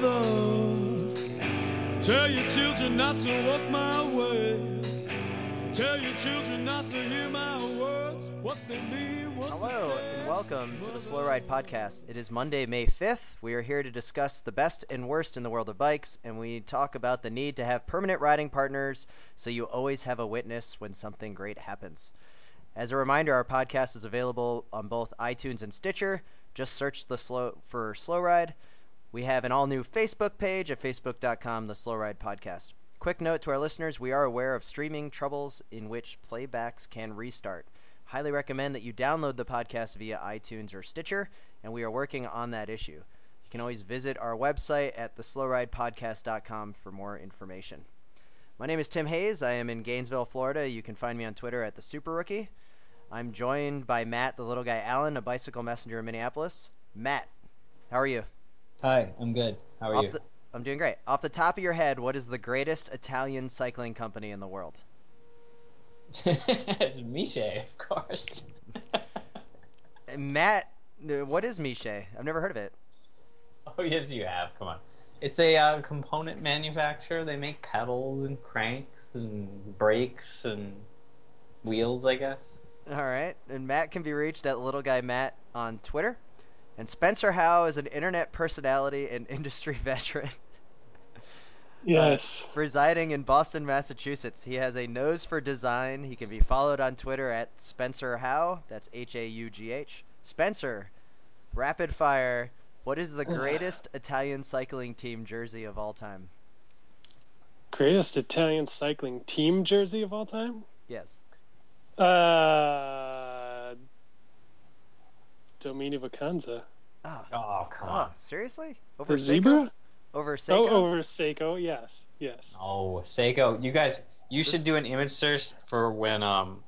Mother, tell your children not to walk my way. Tell your children not to hear my words, what they mean, what Hello say. and welcome to the Slow Ride Podcast. It is Monday, May 5th. We are here to discuss the best and worst in the world of bikes, and we talk about the need to have permanent riding partners so you always have a witness when something great happens. As a reminder, our podcast is available on both iTunes and Stitcher. Just search the slow for Slow Ride. We have an all new Facebook page at facebook.com, the Slow Ride Podcast. Quick note to our listeners we are aware of streaming troubles in which playbacks can restart. Highly recommend that you download the podcast via iTunes or Stitcher, and we are working on that issue. You can always visit our website at theslowridepodcast.com for more information. My name is Tim Hayes. I am in Gainesville, Florida. You can find me on Twitter at the Super Rookie. I'm joined by Matt, the little guy Allen, a bicycle messenger in Minneapolis. Matt, how are you? Hi, I'm good. How are Off you? the- I'm doing great. Off the top of your head, what is the greatest Italian cycling company in the world? it's Miche, of course. Matt, what is Miche? I've never heard of it. oh yes, you have. Come on. It's a uh, component manufacturer. They make pedals and cranks and brakes and wheels, I guess. All right. And Matt can be reached at little guy Matt on Twitter. And Spencer Haugh is an internet personality and industry veteran Yes. residing in Boston, Massachusetts. He has a nose for design. He can be followed on Twitter at Spencer Haugh. That's H A U G H. Spencer, rapid fire. What is the greatest Italian cycling team jersey of all time? Greatest Italian cycling team jersey of all time? Yes. Uh, Domina Vacanze. Oh, Oh come oh on. seriously? Over The Saeco? zebra? Over Oh, Saeco? over Saeco. Yes. Yes. Oh, Saeco. You guys, you should do an image search for when um,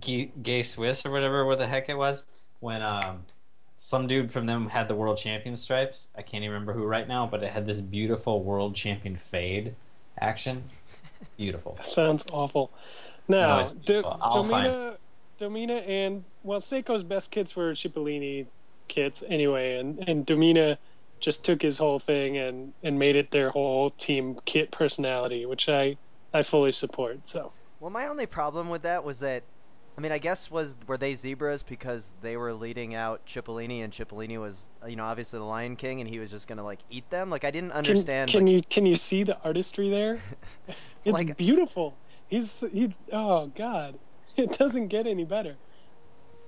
Gay, Gay Swiss or whatever, what the heck it was, when um, some dude from them had the world champion stripes. I can't even remember who right now, but it had this beautiful world champion fade action. Beautiful. Sounds awful. Now, it's Do. I'll Domina, Domina, and well, Saeco's best kits were Cipollini kits anyway, and and Domina just took his whole thing and and made it their whole team kit personality, which I I fully support. So Well, my only problem with that was that, I mean, I guess was were they zebras because they were leading out Cipollini, and Cipollini was, you know, obviously the Lion King, and he was just gonna like eat them. Like I didn't can, understand. can like, you can you see the artistry there? It's Like- beautiful. He's he's oh god, it doesn't get any better.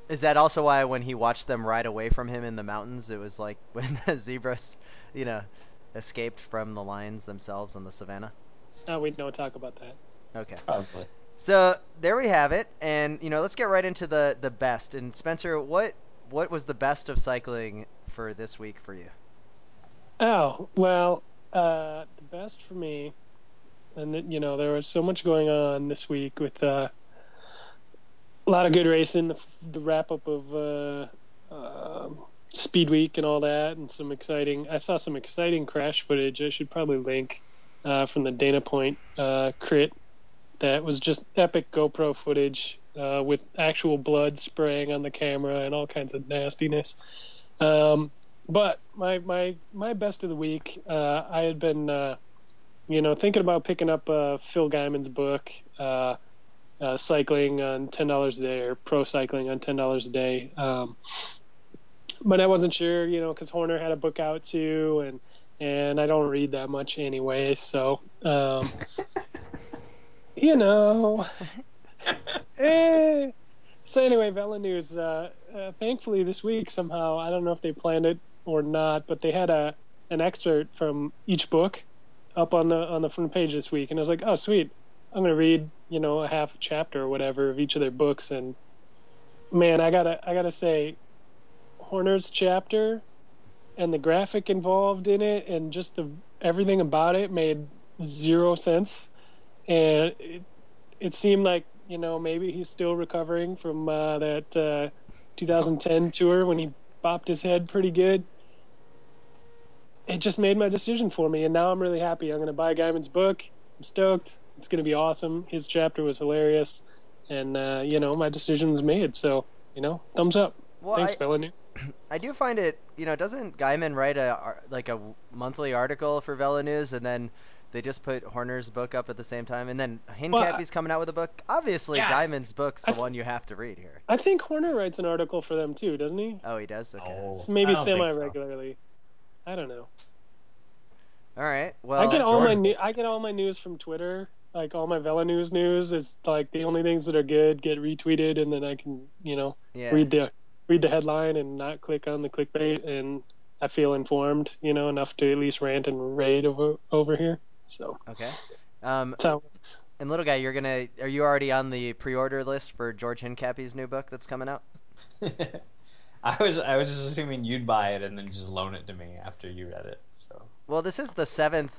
Is that also why when he watched them ride away from him in the mountains, it was like when the zebras, you know, escaped from the lions themselves on the savannah? Oh wait, no, talk about that. Okay. Probably. So there we have it, and you know, let's get right into the the best. And Spencer, what what was the best of cycling for this week for you? Oh well, uh, the best for me, and that you know there was so much going on this week with uh, a lot of good racing, the, the wrap up of uh, um Speed Week and all that, and some exciting. I saw some exciting crash footage. I should probably link uh, from the Dana Point uh, crit. That was just epic GoPro footage uh, with actual blood spraying on the camera and all kinds of nastiness. Um, but my my my best of the week, uh, I had been, uh, you know, thinking about picking up uh, Phil Gaimon's book, uh, cycling on ten dollars a day or pro cycling on ten dollars a day. Um, but I wasn't sure, you know, because Horner had a book out too, and and I don't read that much anyway, so um, you know. eh. So anyway, Velo News. Uh, uh, thankfully, this week somehow I don't know if they planned it or not, but they had a an excerpt from each book up on the on the front page this week, and I was like, oh sweet, I'm gonna read you know a half chapter or whatever of each of their books, and man, I gotta I gotta say, Horner's chapter and the graphic involved in it, and just the everything about it made zero sense, and it, it seemed like you know maybe he's still recovering from uh, that uh, 2010 tour when he bopped his head pretty good. It just made my decision for me, and now I'm really happy. I'm going to buy Gaimon's book. I'm stoked. It's going to be awesome. His chapter was hilarious, and uh, you know my decision was made. So you know, thumbs up. Well, Thanks, I, News. I do find it, you know, doesn't Gaimon write a like a monthly article for Velo News and then they just put Horner's book up at the same time and then Well, I- coming out with a book. Obviously, Yes! Gaimon's book's the I- one you have to read here. I think Horner writes an article for them too, doesn't he? Oh, he does. Okay. Oh, Maybe I don't so. semi-regularly. I don't know. All right. Well, I get all my George new. I get all my news from Twitter. Like all my Velo News news is like the only things that are good get retweeted, and then I can you know yeah. read the read the headline and not click on the clickbait, and I feel informed, you know, enough to at least rant and raid over over here. So Okay. Um, that's how it works. and little guy, you're gonna are you already on the pre-order list for George Hincapie's new book that's coming out? I was I was just assuming you'd buy it and then just loan it to me after you read it. So Well, this is the seventh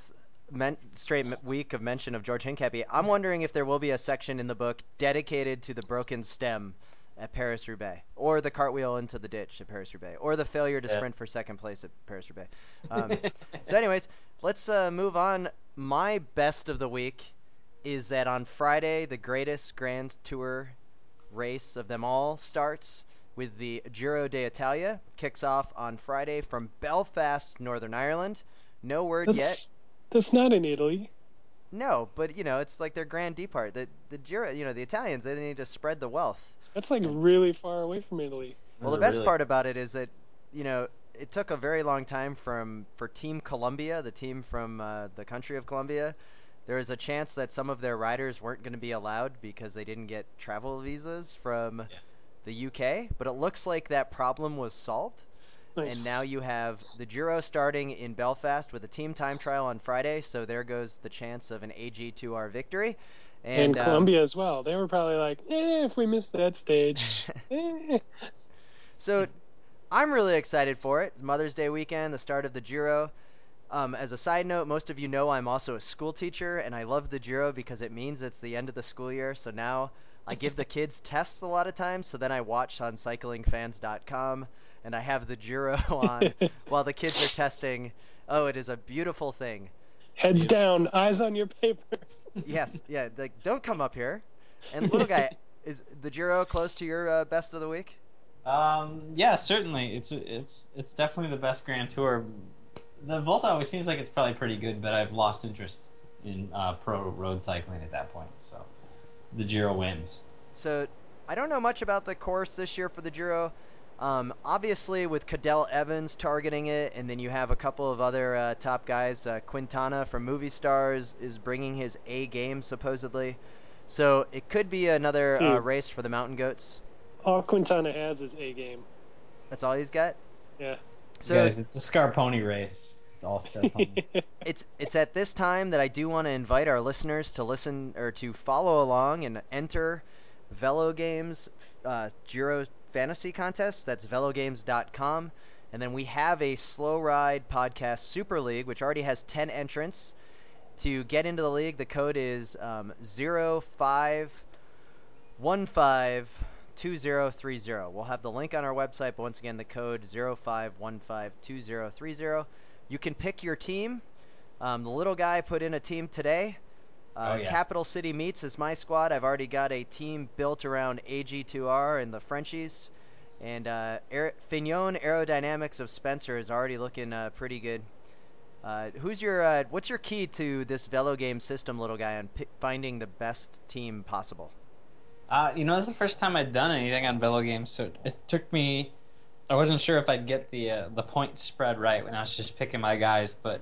men- straight m- week of mention of George Hincapie. I'm wondering if there will be a section in the book dedicated to the broken stem at Paris Roubaix, or the cartwheel into the ditch at Paris Roubaix, or the failure to Yeah. sprint for second place at Paris Roubaix. Um, so, anyways, let's uh, move on. My best of the week is that on Friday, the greatest Grand Tour race of them all starts with the Giro d'Italia. Kicks off on Friday from Belfast, Northern Ireland. No word yet. That's that's not in Italy. No, but you know, it's like their grand depart. The the Giro, you know, the Italians, they need to spread the wealth. That's like really far away from Italy. Well, the best part about it is that, you know, it took a very long time from for Team Colombia, the team from uh, the country of Colombia. There was a chance that some of their riders weren't going to be allowed because they didn't get travel visas from the UK. But it looks like that problem was solved, Nice. and now you have the Giro starting in Belfast with a team time trial on Friday. So there goes the chance of an AG2R victory. and, um, Colombia as well. They were probably like, eh, if we miss that stage, eh. So I'm really excited for it. It's Mother's Day weekend, the start of the Giro. Um, as a side note, most of you know I'm also a school teacher, and I love the Giro because it means it's the end of the school year. So now I give the kids tests a lot of times, so then I watch on cyclingfans.com, and I have the Giro on while the kids are testing. Oh, it is a beautiful thing. Heads down, eyes on your paper. Yes, yeah. Like, don't come up here. And little guy, is the Giro close to your uh, best of the week? Um, yeah, certainly. It's it's it's definitely the best Grand Tour. The Volta always seems like it's probably pretty good, but I've lost interest in uh, pro road cycling at that point. So the Giro wins. So I don't know much about the course this year for the Giro. Um, obviously, with Cadel Evans targeting it, and then you have a couple of other uh, top guys. Uh, Quintana from Movie Stars is bringing his A game supposedly, so it could be another uh, race for the Mountain Goats. All Quintana has is a game. That's all he's got. Yeah. So Guys, it's a Scarponi race. It's all Scarponi. it's it's at this time that I do want to invite our listeners to listen or to follow along and enter Velo Games uh, Giro Fantasy Contest. That's velogames.com. And then we have a slow ride podcast Super League, which already has 10 entrants. To get into the league, the code is um, 05152030. We'll have the link on our website, but once again, the code 05152030. You can pick your team. Um, the little guy put in a team today. Uh, Oh, yeah. Capital City Meets is my squad. I've already got a team built around AG2R and the Frenchies. And uh, Aer- Fignon Aerodynamics of Spencer is already looking uh, pretty good. Uh, who's your uh, what's your key to this Velo game system, little guy, on pi finding the best team possible? Uh, you know, this is the first time I'd done anything on Velo games, so it took me. I wasn't sure if I'd get the uh, the point spread right when I was just picking my guys, but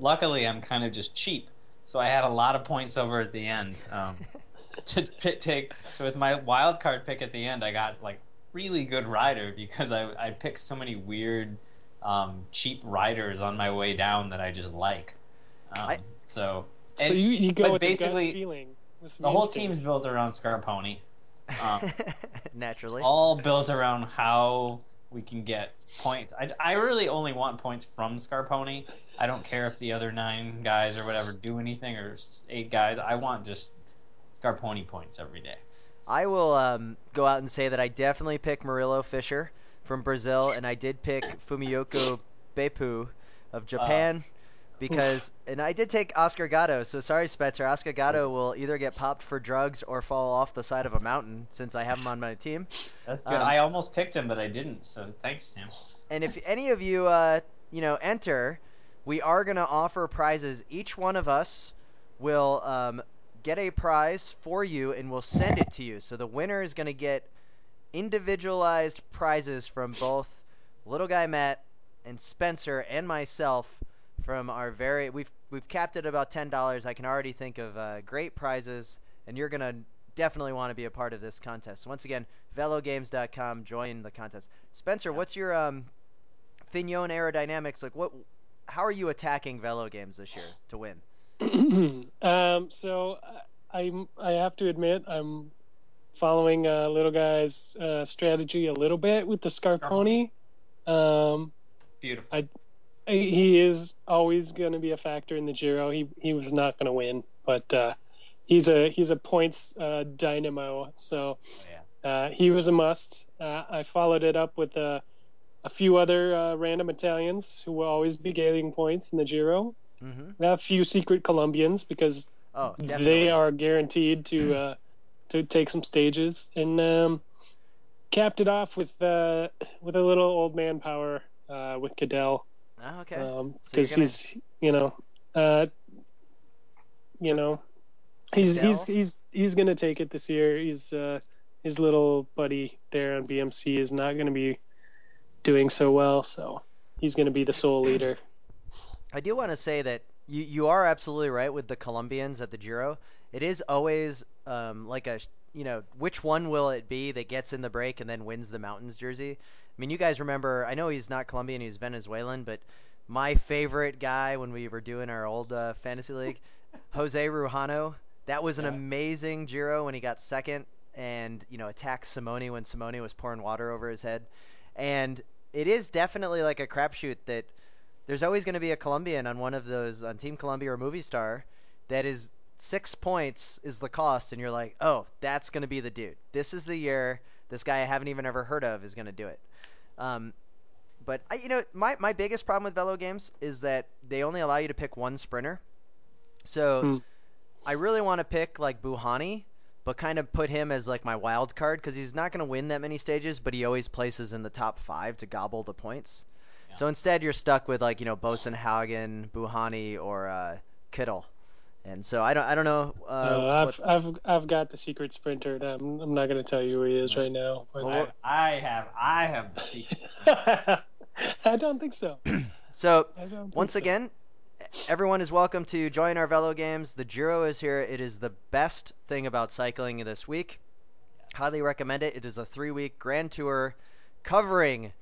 luckily I'm kind of just cheap, so I had a lot of points over at the end. Um, to pi- take so with my wild card pick at the end, I got like really good rider because I I picked so many weird um, cheap riders on my way down that I just like. Um, I- so so and you, you go but with the basically, gut feeling. the whole instinct. team's built around Scarponi. Um, Naturally. all built around how we can get points. I, I really only want points from Scarponi. I don't care if the other nine guys or whatever do anything or eight guys. I want just Scarponi points every day. I will um, go out and say that I definitely pick Murilo Fischer from Brazil, and I did pick Fumiyuki Beppu of Japan because and I did take Oscar Gatto, so sorry Spencer. Oscar Gatto will either get popped for drugs or fall off the side of a mountain since I have him on my team. That's good. Um, I almost picked him, but I didn't. So thanks, Sam. And if any of you, uh, you know, enter, we are going to offer prizes. Each one of us will um, get a prize for you, and we'll send it to you. So the winner is going to get individualized prizes from both Little Guy Matt and Spencer and myself from our very. We've we've capped it about ten dollars. I can already think of uh, great prizes, and you're going to definitely want to be a part of this contest. So once again, velogames.com. Join the contest. Spencer, what's your um, Fignon aerodynamics like? What? How are you attacking Velo games this year to win? um, so I I have to admit I'm following uh, little guy's uh, strategy a little bit with the Scarponi. Um, Beautiful. I, he is always going to be a factor in the Giro. He he was not going to win, but uh, he's a he's a points uh, dynamo. So Oh, uh, he was a must. Uh, I followed it up with a a few other uh, random Italians who will always be gaining points in the Giro. Mm-hmm. A few secret Colombians because Oh, they are guaranteed to uh, to take some stages, and um, capped it off with uh, with a little old man power uh, with Cadel Oh, okay. because So um, gonna- he's you know uh, you know he's he's he's he's gonna take it this year. He's uh, his little buddy there on BMC is not gonna be doing so well, so he's gonna be the sole leader. I do want to say that you you are absolutely right with the Colombians at the Giro. It is always um, like a you know which one will it be that gets in the break and then wins the mountains jersey. I mean, you guys remember? I know he's not Colombian; he's Venezuelan, but my favorite guy when we were doing our old uh, fantasy league, Jose Rujano. That was an Yeah. amazing Giro when he got second and you know attacked Simoni when Simoni was pouring water over his head. And it is definitely like a crapshoot that there's always going to be a Colombian on one of those on Team Colombia or Movistar that is six points is the cost, and you're like, oh, that's going to be the dude. This is the year this guy I haven't even ever heard of is going to do it. Um, but I, you know, my my biggest problem with Velo games is that they only allow you to pick one sprinter. So Hmm. I really want to pick like Bouhanni, but kind of put him as like my wild card because he's not going to win that many stages, but he always places in the top five to gobble the points. Yeah. So instead, you're stuck with like you know Bosenhagen, Bouhanni, or uh, Kittel. And so I don't I don't know. Uh, Uh, I've I've I've got the secret sprinter. and I'm I'm not gonna tell you who he is right now. But Well, I, I have I have the secret. I don't think so. so think Once so. again, everyone is welcome to join our Velo games. The Giro is here. It is the best thing about cycling this week. Highly recommend it. It is a three-week grand tour covering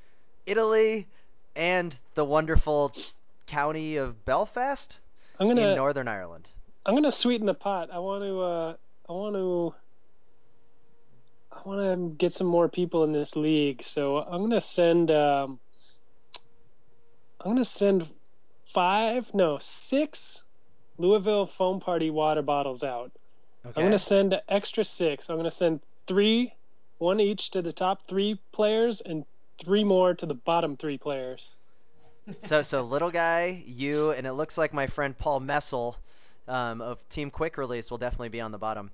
Italy and the wonderful county of Belfast I'm in gonna Northern Ireland. I'm gonna sweeten the pot. I want to uh I want to I want to get some more people in this league. So I'm gonna send um I'm gonna send five no six Louisville foam party water bottles out. Okay. I'm gonna send an extra six. I'm gonna send three, one each to the top three players, and three more to the bottom three players. so so little guy, you, and it looks like my friend Paul Messel um, of Team Quick Release will definitely be on the bottom.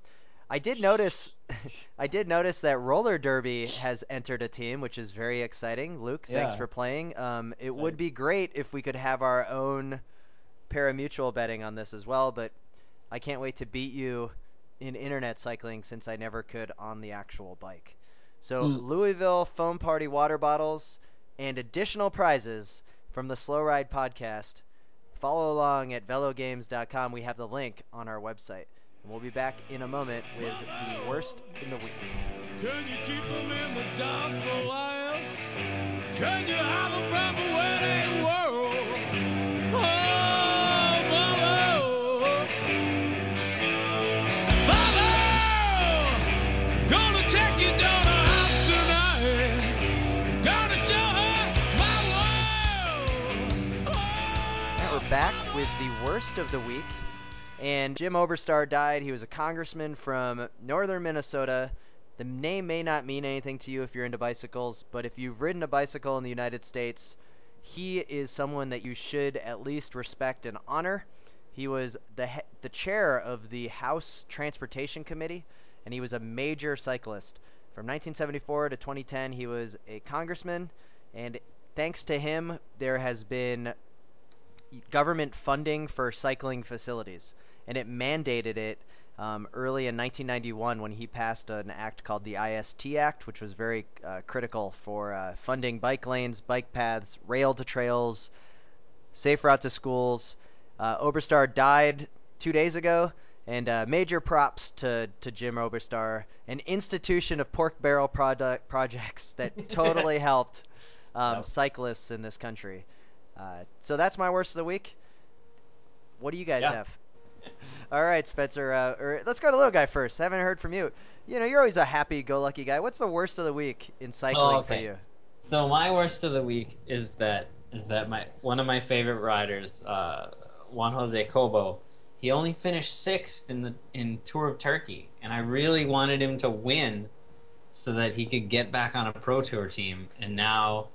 I did notice, I did notice that Roller Derby has entered a team, which is very exciting. Luke, thanks Yeah. for playing. Um, it Exciting. would be great if we could have our own parimutuel betting on this as well, but I can't wait to beat you in internet cycling since I never could on the actual bike. So Hmm. Louisville foam party water bottles and additional prizes from the Slow Ride podcast. Follow along at velogames.com. We have the link on our website. And we'll be back in a moment with the worst in the week. Can you keep them in the dark for a while? Can you hide them from? Back with the worst of the week. And Jim Oberstar died. He was a congressman from northern Minnesota. The name may not mean anything to you if you're into bicycles, but if you've ridden a bicycle in the United States, he is someone that you should at least respect and honor. He was the he- the chair of the House Transportation Committee, and he was a major cyclist. From 1974 to 2010, he was a congressman, and thanks to him, there has been government funding for cycling facilities, and it mandated it um, early in 1991 when he passed an act called the IST Act, which was very uh, critical for uh, funding bike lanes, bike paths, rail to trails, safe route to schools. Uh, Oberstar died two days ago, and uh, major props to, to Jim Oberstar, an institution of pork barrel product projects that totally helped um, Yep. cyclists in this country. Uh, so that's my worst of the week. What do you guys Yeah. have? All right, Spencer. Uh, or let's go to little guy first. Haven't heard from you. You know, you're always a happy-go-lucky guy. What's the worst of the week in cycling for okay. you? So my worst of the week is that is that my one of my favorite riders, uh, Juan Jose Cobo, he only finished sixth in the in Tour of Turkey, and I really wanted him to win so that he could get back on a pro tour team. And now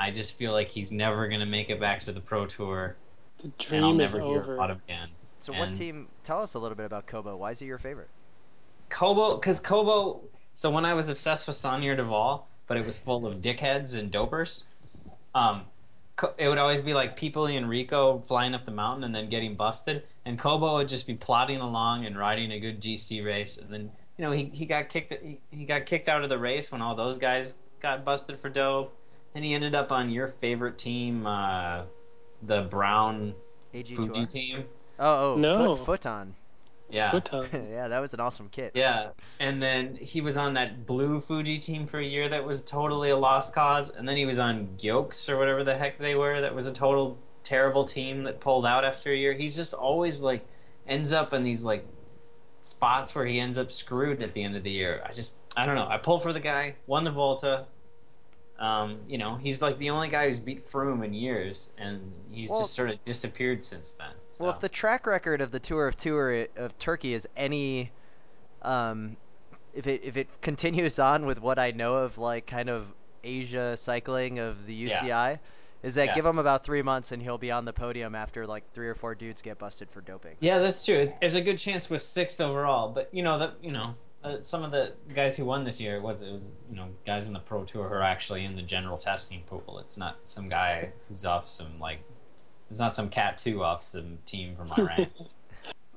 I just feel like he's never gonna make it back to the pro tour, The and I'll dream is hear over. about him again. So, what team? Tell us a little bit about Cobo. Why is he your favorite? Cobo, because Cobo. So when I was obsessed with Saunier Duval, but it was full of dickheads and dopers. Um, it would always be like people in Riccò flying up the mountain and then getting busted, and Cobo would just be plodding along and riding a good GC race, and then you know he, he got kicked he, he got kicked out of the race when all those guys got busted for dope, and he ended up on your favorite team, uh, the Brown AG Fuji team. Oh, oh, No. Foot, Footon. Yeah. What yeah, that was an awesome kit. Yeah, and then he was on that blue Fuji team for a year that was totally a lost cause, and then he was on Geox or whatever the heck they were that was a total terrible team that pulled out after a year. He's just always like ends up in these like spots where he ends up screwed at the end of the year. I just I don't know. I pulled for the guy, won the Volta. Um, you know, he's like the only guy who's beat Froome in years, and he's Well- just sort of disappeared since then. Well, if the track record of the Tour of Tour of Turkey is any, um, if it if it continues on with what I know of like kind of Asia cycling of the Yeah. UCI, is that Yeah. give him about three months and he'll be on the podium after like three or four dudes get busted for doping. Yeah, that's true. It's, there's a good chance with sixth overall, but you know that you know uh, some of the guys who won this year was it was you know guys in the pro tour who are actually in the general testing pool. It's not some guy who's off some like it's not some cat two off some team from Iran.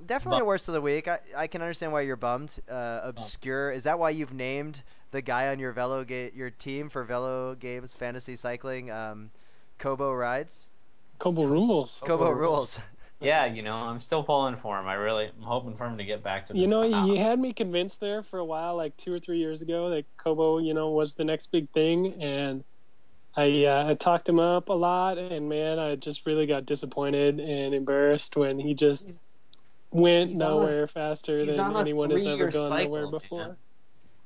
Definitely But- worst of the week. I, I can understand why you're bummed. Uh, obscure. Is that why you've named the guy on your Velo ga- your team for Velo Games Fantasy Cycling, um, Cobo Rides? Cobo rules. Cobo Rules. Yeah, you know I'm still pulling for him. I really I'm hoping for him to get back to the You know, top. you had me convinced there for a while, like two or three years ago, that Cobo, you know, was the next big thing, and I uh, I talked him up a lot, and man, I just really got disappointed and embarrassed when he just He's- went he's on a- nowhere faster than anyone has ever gone cycle, nowhere man. before.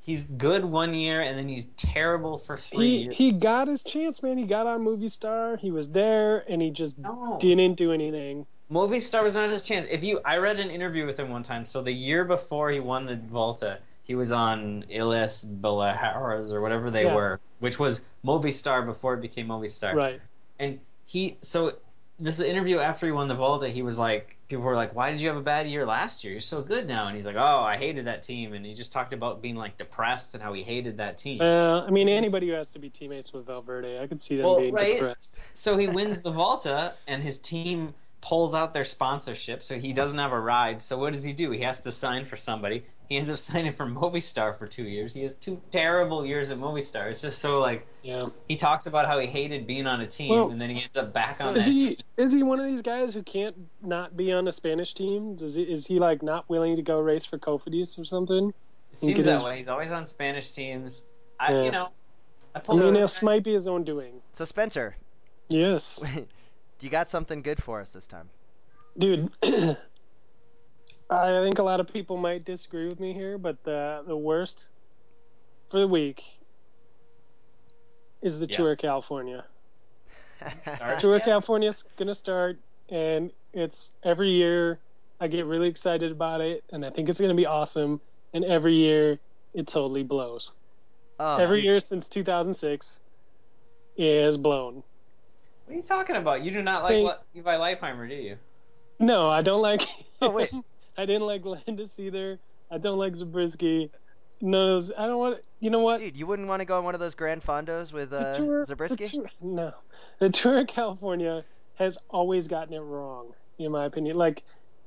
He's good one year and then he's terrible for three He years. he got his chance, man. He got on Movistar. He was there, and he just no. didn't do anything. Movie star was not his chance. If you, I read an interview with him one time. So the year before he won the Volta, he was on Iles Baleares or whatever they Yeah. were, which was Movistar before it became Movistar. Right. And he, so this was interview after he won the Volta, he was like, people were like, "Why did you have a bad year last year? You're so good now." And he's like, "Oh, I hated that team." And he just talked about being like depressed and how he hated that team. Uh, I mean, anybody who has to be teammates with Valverde, I could see them Well, being right. depressed. So he wins the Volta, and his team pulls out their sponsorship, so he doesn't have a ride. So what does he do? He has to sign for somebody. He ends up signing for Movistar for two years. He has two terrible years at Movistar. It's just so like Yeah. he talks about how he hated being on a team, Well, and then he ends up back so on Is that. he team. is he one of these guys who can't not be on a Spanish team? Does he, is he like not willing to go race for Cofidis or something? It seems that his- way. He's always on Spanish teams. I, Yeah. you know, I I mean, this might be his own doing. So Spencer, Yes, you got something good for us this time. dude. I think a lot of people might disagree with me here, but the the worst for the week is the Tour of California. Start. Tour of Yeah. California's gonna start, and it's every year. I get really excited about it, and I think it's gonna be awesome. And every year, it totally blows. Oh, every dude, year since 2006 is blown. What are you talking about? You do not like Hey. Le- Levi Leipheimer, do you? No, I don't like. Oh, wait. I didn't like Landis either. I don't like Zabriskie. No, those- I don't want. You know what? Dude, you wouldn't want to go on one of those Grand Fondos with The uh, tour- Zabriskie? the tour- no, the Tour of California has always gotten it wrong, in my opinion. Like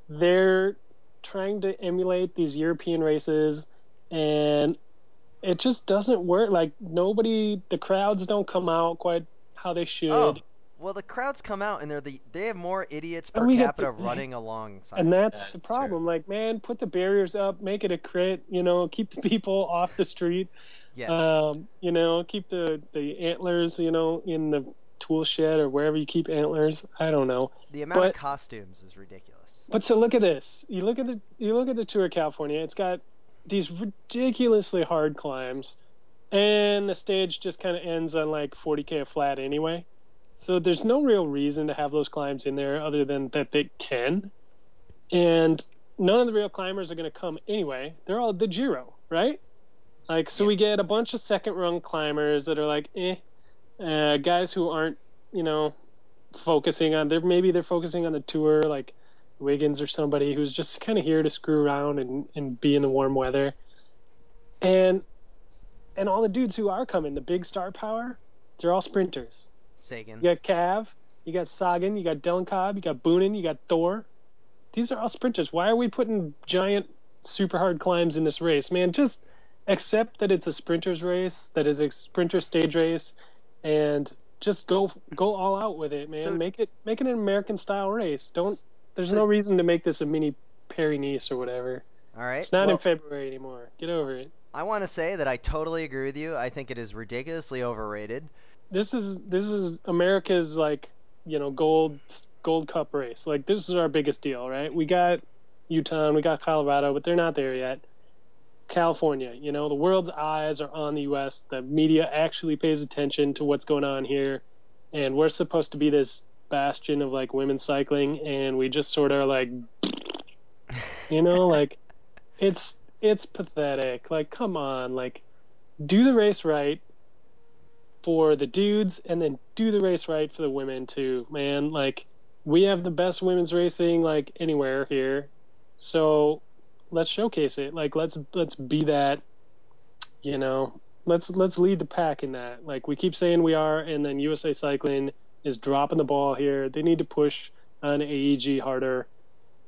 they're trying to emulate these European races, and it just doesn't work. Like nobody, the crowds don't come out quite how they should. Oh, well, the crowds come out and they're the they have more idiots per And we get capita the- running alongside. And that's That's the true. problem. Like, man, put the barriers up, make it a crit. You know, keep the people off the street. yes. Um, you know, keep the the antlers. You know, in the tool shed or wherever you keep antlers. I don't know. the amount of costumes is ridiculous. But so look at this. You look at the you look at the Tour of California. It's got these ridiculously hard climbs, and the stage just kind of ends on like 40k a flat anyway. So there's no real reason to have those climbs in there other than that they can. And none of the real climbers are going to come anyway. They're all the Giro, right? Like so we get a bunch of second rung climbers that are like eh, uh, guys who aren't you know focusing on they're maybe they're focusing on the tour like Wiggins or somebody who's just kind of here to screw around and, and be in the warm weather. And and all the dudes who are coming, the big star power, they're all sprinters. Sagan. You got Cav, you got Sagan, you got Dylan Cobb, you got Boonen, you got Thor. These are all sprinters. Why are we putting giant, super hard climbs in this race, man? Just accept that it's a sprinter's race, that is a sprinter stage race, and just go go all out with it, man. So- make it make it an American style race. Don't. There's So- no reason to make this a mini Paris Nice or whatever. All right. It's not well, in February anymore. Get over it. I want to say that I totally agree with you. I think it is ridiculously overrated. This is this is America's like you know gold gold cup race. Like this is our biggest deal, right? We got Utah, we got Colorado, but they're not there yet. California, you know, the world's eyes are on the U.S. The media actually pays attention to what's going on here, and we're supposed to be this bastion of like women's cycling, and we just sort of like, you know, like it's it's pathetic. Like, come on, like do the race right for the dudes and then do the race right for the women too, man. Like we have the best women's racing like anywhere here. So let's showcase it. Like let's let's be that you know, let's let's lead the pack in that. Like we keep saying we are and then USA Cycling is dropping the ball here. They need to push on AEG harder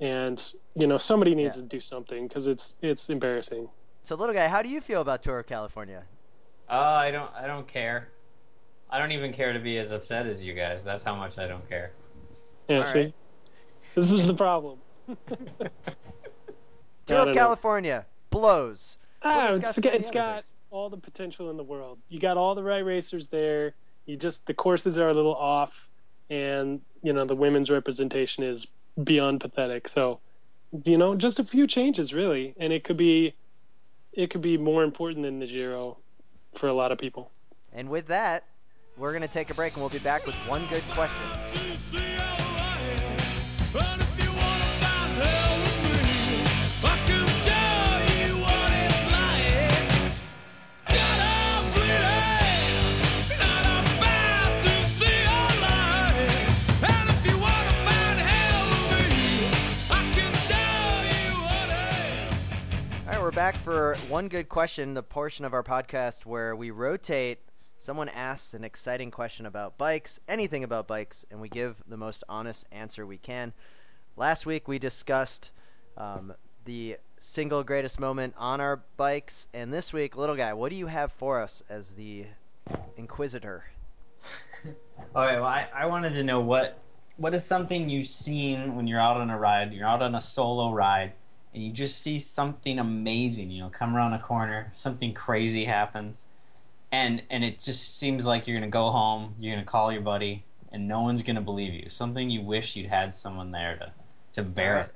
and you know, somebody needs Yeah. to do something cuz it's it's embarrassing. So, little guy, how do you feel about Tour of California? Oh, I don't. I don't care. I don't even care to be as upset as you guys. That's how much I don't care. Yeah, All see. right. This is the problem. Tour of don't know. California blows. Ah, We'll it's discuss got, many it's got things. all the potential in the world. You got all the right racers there. You just the courses are a little off, and you know the women's representation is beyond pathetic. So, you know, just a few changes really, and it could be, it could be more important than the Giro for a lot of people. And with that, we're going to take a break and we'll be back with one good question. to see our life. And if you wanna find hell with me, I can show you what it's like. Got a bleeding, not about to see our life. And if you wanna find hell with me, I can show you what it's All right, we're back for one good question, the portion of our podcast where we rotate. Someone asks an exciting question about bikes, anything about bikes, and we give the most honest answer we can. Last week we discussed um, the single greatest moment on our bikes, and this week, little guy, what do you have for us as the inquisitor? Okay, well, I, I wanted to know what what is something you've seen when you're out on a ride, you're out on a solo ride, and you just see something amazing, you know, come around a corner, something crazy happens, and and it just seems like you're gonna go home, you're gonna call your buddy, and no one's gonna believe you. Something you wish you'd had someone there to to verify.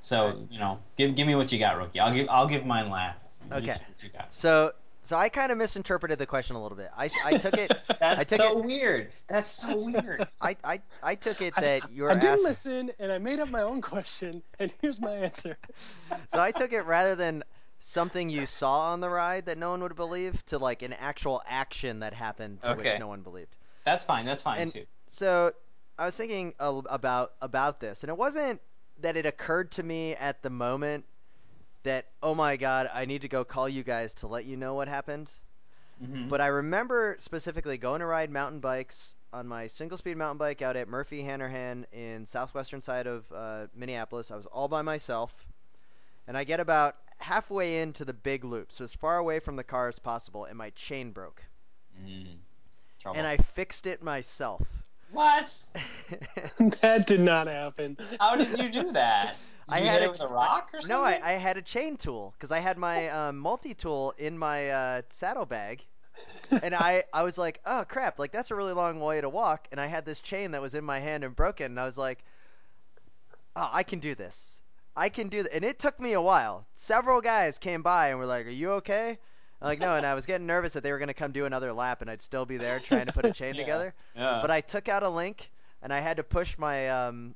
So Alright. you know, give give me what you got, rookie. I'll give I'll give mine last. Okay. What you got. So, so I kind of misinterpreted the question a little bit. I, I took it, That's I took so it- weird. That's so weird. I, I, I took it I- that you were I didn't asking. listen, and I made up my own question, and here's my answer. So I took it rather than something you saw on the ride that no one would believe to like an actual action that happened to Okay. which no one believed. That's fine. That's fine And- too. So I was thinking about about this, and it wasn't that it occurred to me at the moment that oh my god, I need to go call you guys to let you know what happened. Mhm. But I remember specifically going to ride mountain bikes on my single speed mountain bike out at Murphy Hanrehan in southwestern side of uh, Minneapolis. I was all by myself, and I get about halfway into the big loop, so as far away from the car as possible, and my chain broke, Mm. And I fixed it myself. what? that did not happen. How did you do that? Did I you had hit a- with a rock or something? No, I, I had a chain tool because I had my um, multi tool in my uh, saddlebag, and I, I was like, oh crap, like that's a really long way to walk, and I had this chain that was in my hand and broken, and I was like, oh, I can do this, I can do that, and it took me a while. Several guys came by and were like, are you okay? I'm like, no, and I was getting nervous that they were gonna come do another lap, and I'd still be there trying to put a chain Yeah. together. Yeah. But I took out a link and I had to push my um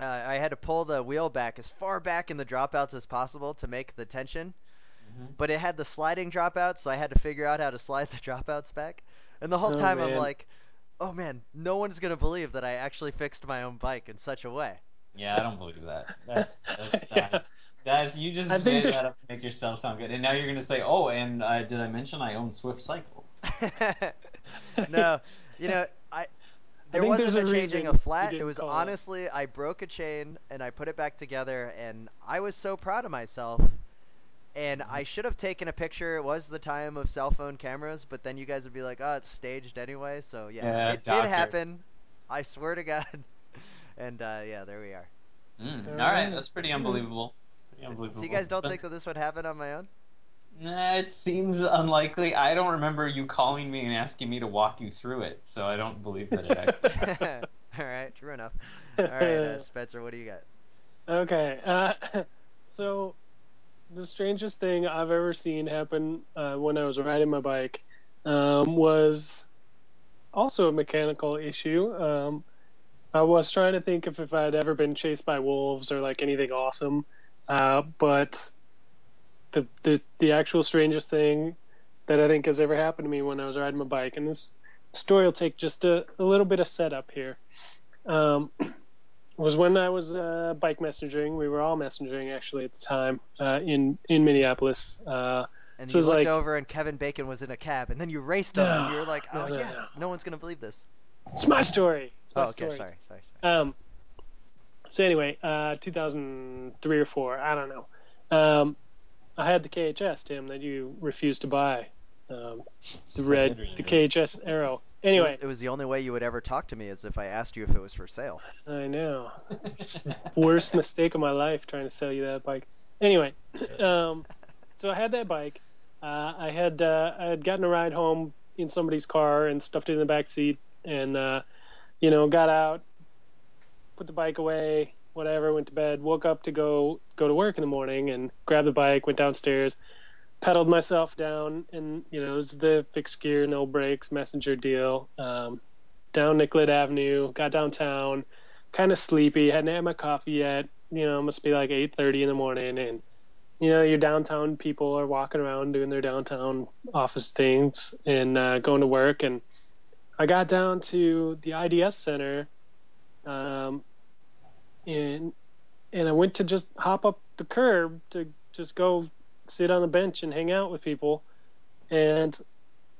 uh, I had to pull the wheel back as far back in the dropouts as possible to make the tension. Mhm. But it had the sliding dropouts, so I had to figure out how to slide the dropouts back. And the whole Oh, time I'm like, "Oh man, no one's going to believe that I actually fixed my own bike in such a way." Yeah, I don't believe that. That's, that's, that's, that's, you just I think made that up to make yourself sound good. And now you're gonna say, "Oh, and uh, did I mention I own Swift Cycle?" no, you know, I there think wasn't a a changing a flat. It was call it. honestly, I broke a chain and I put it back together, and I was so proud of myself. And Mm-hmm. I should have taken a picture. It was the time of cell phone cameras, but then you guys would be like, "Oh, it's staged anyway." So yeah, Yeah, it doctor. did happen. I swear to God. And uh, yeah, there we are. Mm, all All right, right. that's pretty unbelievable. Pretty unbelievable. So you guys don't But- think that this would happen on my own? Nah, it seems unlikely. I don't remember you calling me and asking me to walk you through it, so I don't believe that it actually. All right, true enough. All right, uh, Spencer, what do you got? Okay. Uh, so, the strangest thing I've ever seen happen uh, when I was riding my bike um, was also a mechanical issue. Um, I was trying to think if, if I'd ever been chased by wolves or like anything awesome, uh, but the, the the actual strangest thing that I think has ever happened to me when I was riding my bike, and this story will take just a, a little bit of setup here. Um, was when I was uh, bike messaging. We were all messaging actually at the time uh, in in Minneapolis. Uh, And So you looked like- over and Kevin Bacon was in a cab, and then you raced him, and you were like, "Oh no, yes, no. no one's gonna believe this." It's my story. It's my Oh, okay, story. sorry, sorry. Um, so anyway, uh, 2003 or four, I don't know. Um, I had the KHS, Tim, that you refused to buy. Um, the red, the KHS Arrow. It Anyway, was, it was the only way you would ever talk to me, is if I asked you if it was for sale. I know. Worst mistake of my life trying to sell you that bike. Anyway, um, so I had that bike. Uh, I had uh, I had gotten a ride home in somebody's car and stuffed it in the back seat, and uh, you know got out, put the bike away, whatever. Went to bed. Woke up to go go to work in the morning and grabbed the bike. Went downstairs, pedaled myself down, and you know it was the fixed gear, no brakes, messenger deal. Um, down Nicollet Avenue, got downtown, kind of sleepy, hadn't had my coffee yet. You know, must be like 8:30 in the morning, and you know, your downtown people are walking around doing their downtown office things and uh, going to work. And I got down to the IDS center, um, and and I went to just hop up the curb to just go sit on the bench and hang out with people, and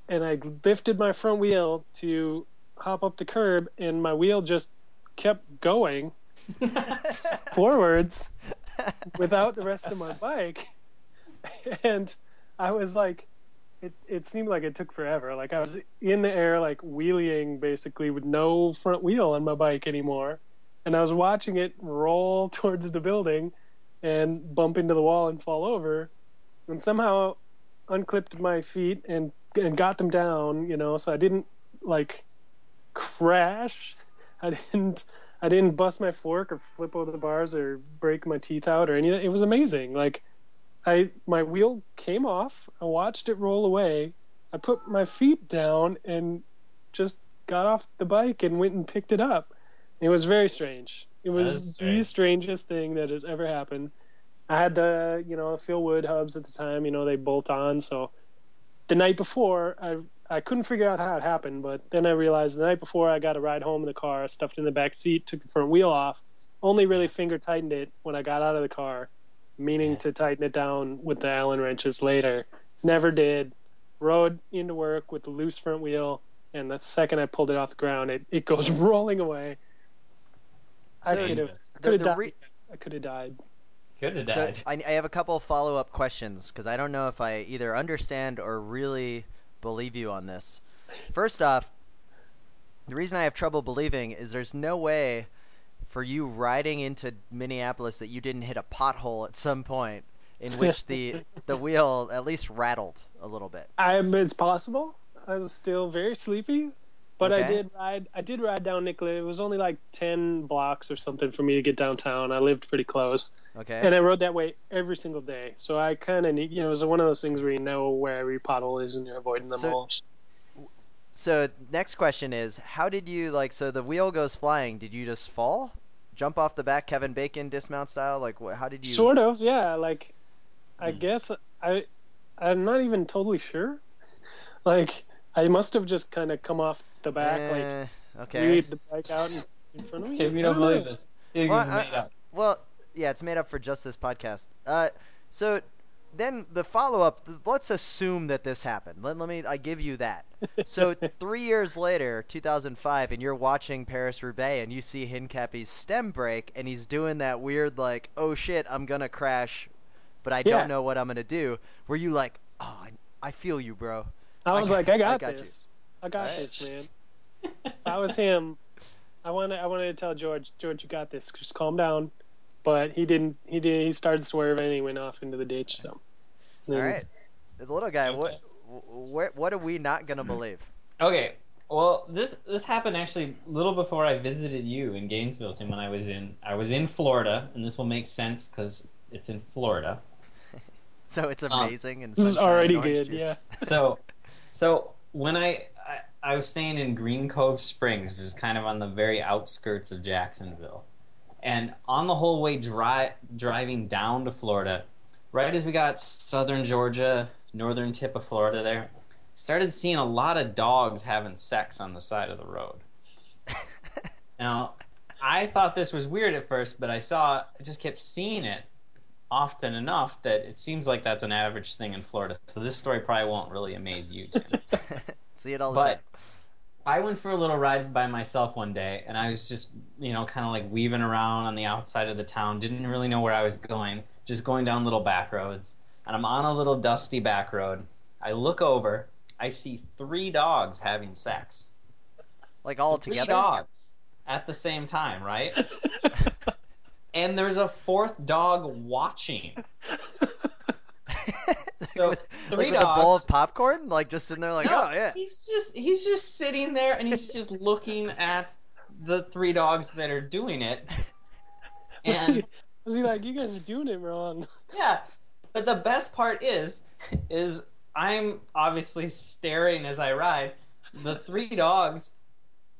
and I lifted my front wheel to hop up the curb, and my wheel just kept going forwards without the rest of my bike. And I was like, it, it seemed like it took forever. Like I was in the air, like wheeling basically with no front wheel on my bike anymore. And I was watching it roll towards the building and bump into the wall and fall over. And somehow unclipped my feet and, and got them down, you know, so I didn't like crash. I didn't I didn't bust my fork or flip over the bars or break my teeth out or anything. It was amazing. Like I my wheel came off. I watched it roll away. I put my feet down and just got off the bike and went and picked it up. It was very strange. It was is the strangest thing that has ever happened. I had the you know Phil Wood hubs at the time. You know they bolt on. So the night before, I I couldn't figure out how it happened, but then I realized the night before I got a ride home in the car, I stuffed in the back seat, took the front wheel off, only really finger tightened it when I got out of the car, meaning Yeah. to tighten it down with the Allen wrenches later. Never did. Rode into work with the loose front wheel, and the second I pulled it off the ground, it, it goes rolling away. I could have The- could have the died. re- I could have died. Could have So died. I, I have a couple follow up questions because I don't know if I either understand or really believe you on this. First off, the reason I have trouble believing is there's no way for you riding into Minneapolis that you didn't hit a pothole at some point in which the the wheel at least rattled a little bit. I, it's possible. I was still very sleepy, but I did ride. I did ride down Nicollet. It was only like ten blocks or something for me to get downtown. I lived pretty close, Okay. and I rode that way every single day. So I kind of need. You know, it was one of those things where you know where every pothole is and you're avoiding them So- all. So next question is, how did you like? So the wheel goes flying. Did you just fall, jump off the back, Kevin Bacon dismount style? Like, wh- how did you? Sort of, yeah. Like, I Hmm. guess I. I'm not even totally sure. Like, I must have just kind of come off the back, like Eh, okay. wheeled the bike out in, in front of me. Tim, you don't believe this. It Well, I- made up. Well, yeah, it's made up for just this podcast. Uh, so then the follow up. Let's assume that this happened. Let, let me. I give you that. So three years later, 2005, and you're watching Paris Roubaix, and you see Hincapie's stem break, and he's doing that weird like, oh shit, I'm gonna crash, but I Yeah. don't know what I'm gonna do. Were you like, oh, I, I feel you, bro. I I was got- like, I got, I got you. this. I got Right. this, man. If I was him, I wanted I wanted to tell George, George, you got this. Just calm down. But he didn't. He did. He started swerving and he went off into the ditch. So. All right, the little guy. Okay. What, what, what are we not gonna believe? Okay. Well, this this happened actually a little before I visited you in Gainesville, Tim. When I was in I was in Florida, and this will make sense because it's in Florida. So it's Um, amazing and This is already and good. juice. Yeah. So, so when I, I I was staying in Green Cove Springs, which is kind of on the very outskirts of Jacksonville, and on the whole way dri- driving down to Florida, right as we got southern Georgia, northern tip of Florida there, started seeing a lot of dogs having sex on the side of the road. Now, I thought this was weird at first, but I saw, I just kept seeing it often enough that it seems like that's an average thing in Florida. So this story probably won't really amaze you. See it all the But time. I went for a little ride by myself one day, and I was just, you know, kind of like weaving around on the outside of the town. Didn't really know where I was going, just going down little back roads. And I'm on a little dusty back road. I look over, I see three dogs having sex. Like all three together. dogs at the same time, right? and there's a fourth dog watching. So, with, like with a bowl of popcorn, like just sitting there, like, No, oh yeah. He's just he's just sitting there and he's just looking at the three dogs that are doing it. Was And he, was he like, you guys are doing it wrong? yeah, but the best part is is I'm obviously staring as I ride. The three dogs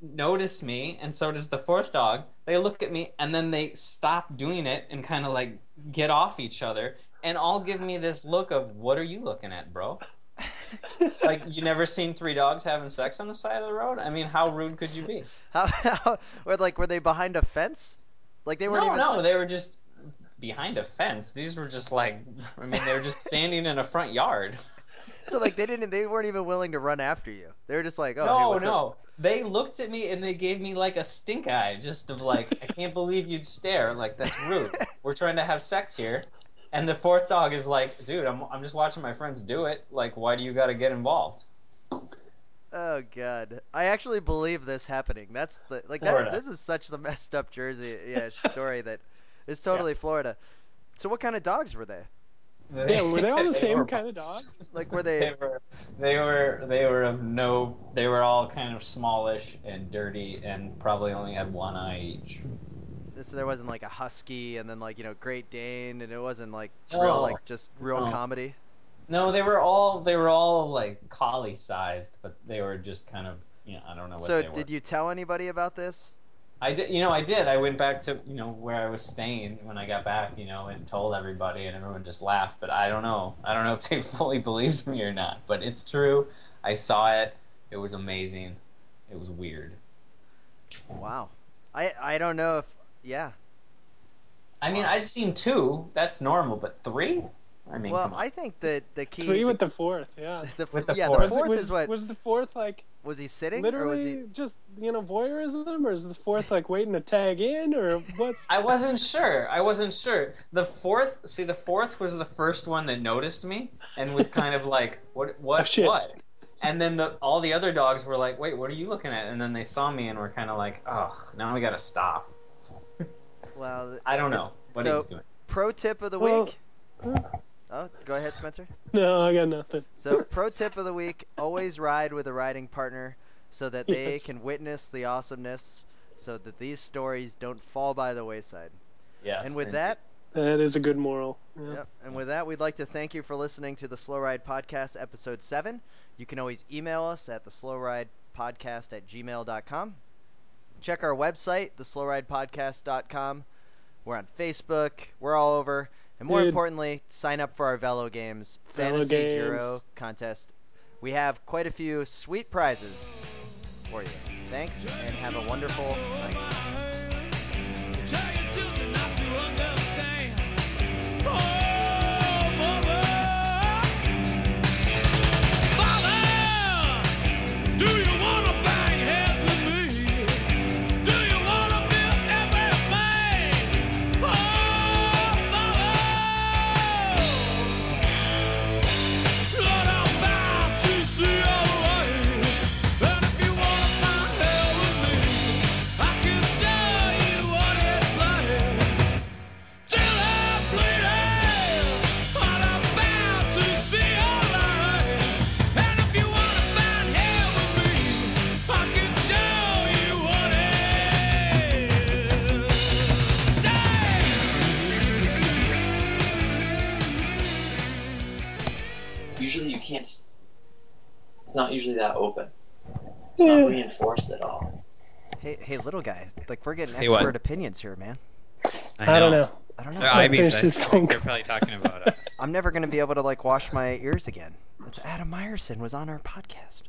notice me and so does the fourth dog. They look at me and then they stop doing it and kind of like get off each other and all give me this look of what are you looking at, bro? like you never seen three dogs having sex on the side of the road? I mean, how rude could you be? How, how, or like, were they behind a fence? Like they weren't no, even. no, they were just behind a fence. These were just like, I mean, they were just standing in a front yard. So like they didn't. They weren't even willing to run after you. They were just like, oh, hey, no, up? no. They looked at me and they gave me like a stink eye, just of like, I can't believe you'd stare. Like that's rude. We're trying to have sex here. And the fourth dog is like, dude, I'm I'm just watching my friends do it. Like, why do you got to get involved? Oh god, I actually believe this happening. That's the like that. This is such the messed up Jersey yeah story that is totally Florida. So what kind of dogs were they? Yeah, were they all the same were kind of dogs? Like were They they? were, they were, they were of no. They were all kind of smallish and dirty, and probably only had one eye each. So there wasn't like a husky and then like you know Great Dane and it wasn't like No. real like just real No. comedy. No, they were all, they were all like collie sized, but they were just kind of, you know, I don't know what So they were. did you tell anybody about this? I did, you know, I did. I went back to, you know, where I was staying when I got back, you know, and told everybody, and everyone just laughed. But I don't know. I don't know if they fully believed me or not. But it's true. I saw it. It was amazing. It was weird. Wow. I I don't know if yeah. I mean, I'd seen two. That's normal, but three? I mean, Well. I think that the key Three with the fourth, yeah. the, with the yeah fourth. the Was, fourth was, is what was the fourth like was he sitting or was literally he just you know voyeurism, or is the fourth like waiting to tag in, or what's? I wasn't sure. I wasn't sure. The fourth, see, the fourth was the first one that noticed me and was kind of like, "What? Oh, what? Oh, what?" And then the all the other dogs were like, "Wait, what are you looking at?" And then they saw me and were kind of like, "Oh, now we gotta stop." Well I don't know what he So- was doing. pro tip of the Well- week oh go ahead spencer No, I got nothing. so pro tip of the week always ride with a riding partner so that they Yes. can witness the awesomeness so that these stories don't fall by the wayside Yeah. and with that That is a good moral. Yeah. Yep. And with that, we'd like to thank you for listening to the Slow Ride Podcast, episode 7. You can always email us at the Slow Ride Podcast at gmail.com. Check our website, theslowridepodcast.com. We're on Facebook. We're all over. And more Dude. importantly, sign up for our Velo Games Velo Fantasy Games. Giro contest. We have quite a few sweet prizes for you. Thanks, and have a wonderful night. We're getting Hey, what? expert opinions here, man. I, don't know. I don't know. No, I mean, Finish I this think phone they're call. probably talking about uh, I'm never going to be able to like wash my ears again. That's Adam Myerson was on our podcast.